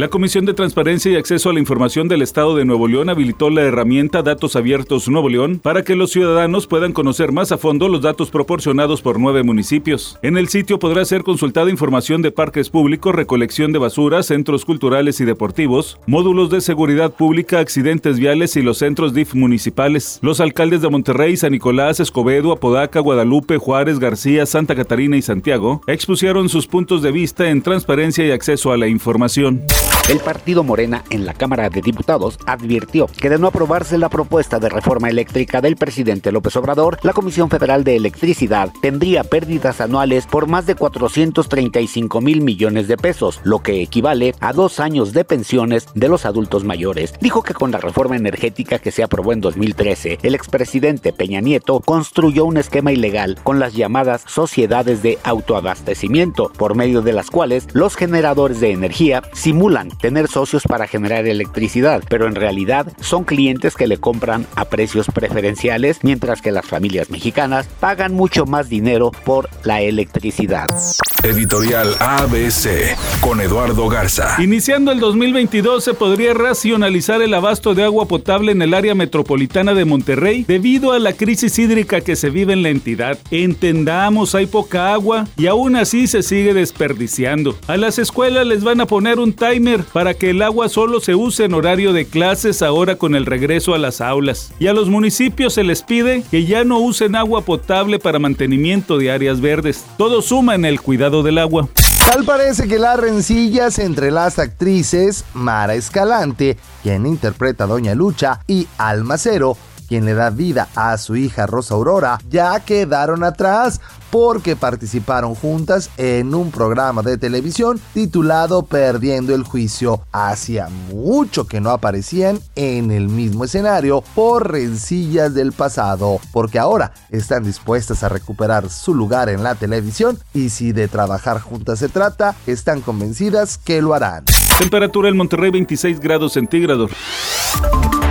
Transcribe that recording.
La Comisión de Transparencia y Acceso a la Información del Estado de Nuevo León habilitó la herramienta Datos Abiertos Nuevo León para que los ciudadanos puedan conocer más a fondo los datos proporcionados por nueve municipios. En el sitio podrá ser consultada información de parques públicos, recolección de basura, centros culturales y deportivos, módulos de seguridad pública, accidentes viales y los centros DIF municipales. Los alcaldes de Monterrey, San Nicolás, Escobedo, Apodaca, Guadalupe, Juárez, García, Santa Catarina y Santiago expusieron sus puntos de vista en transparencia y acceso a la información. El partido Morena en la Cámara de Diputados advirtió que de no aprobarse la propuesta de reforma eléctrica del presidente López Obrador, la Comisión Federal de Electricidad tendría pérdidas anuales por más de 435 mil millones de pesos, lo que equivale a dos años de pensiones de los adultos mayores. Dijo que con la reforma energética que se aprobó en 2013, el expresidente Peña Nieto construyó un esquema ilegal con las llamadas sociedades de autoabastecimiento, por medio de las cuales los generadores de energía simulan tener socios para generar electricidad, pero en realidad son clientes que le compran a precios preferenciales, mientras que las familias mexicanas pagan mucho más dinero por la electricidad. Editorial ABC con Eduardo Garza. Iniciando el 2022 se podría racionalizar el abasto de agua potable en el área metropolitana de Monterrey debido a la crisis hídrica que se vive en la entidad. Entendamos, hay poca agua y aún así se sigue desperdiciando. A las escuelas les van a poner un timer para que el agua solo se use en horario de clases ahora con el regreso a las aulas. Y a los municipios se les pide que ya no usen agua potable para mantenimiento de áreas verdes. Todo suma en el cuidado del agua. Tal parece que las rencillas entre las actrices Mara Escalante, quien interpreta a Doña Lucha, y Almacero, quien le da vida a su hija Rosa Aurora, ya quedaron atrás porque participaron juntas en un programa de televisión titulado Perdiendo el Juicio. Hacía mucho que no aparecían en el mismo escenario por rencillas del pasado, porque ahora están dispuestas a recuperar su lugar en la televisión y si de trabajar juntas se trata, están convencidas que lo harán. Temperatura en Monterrey 26 grados centígrados.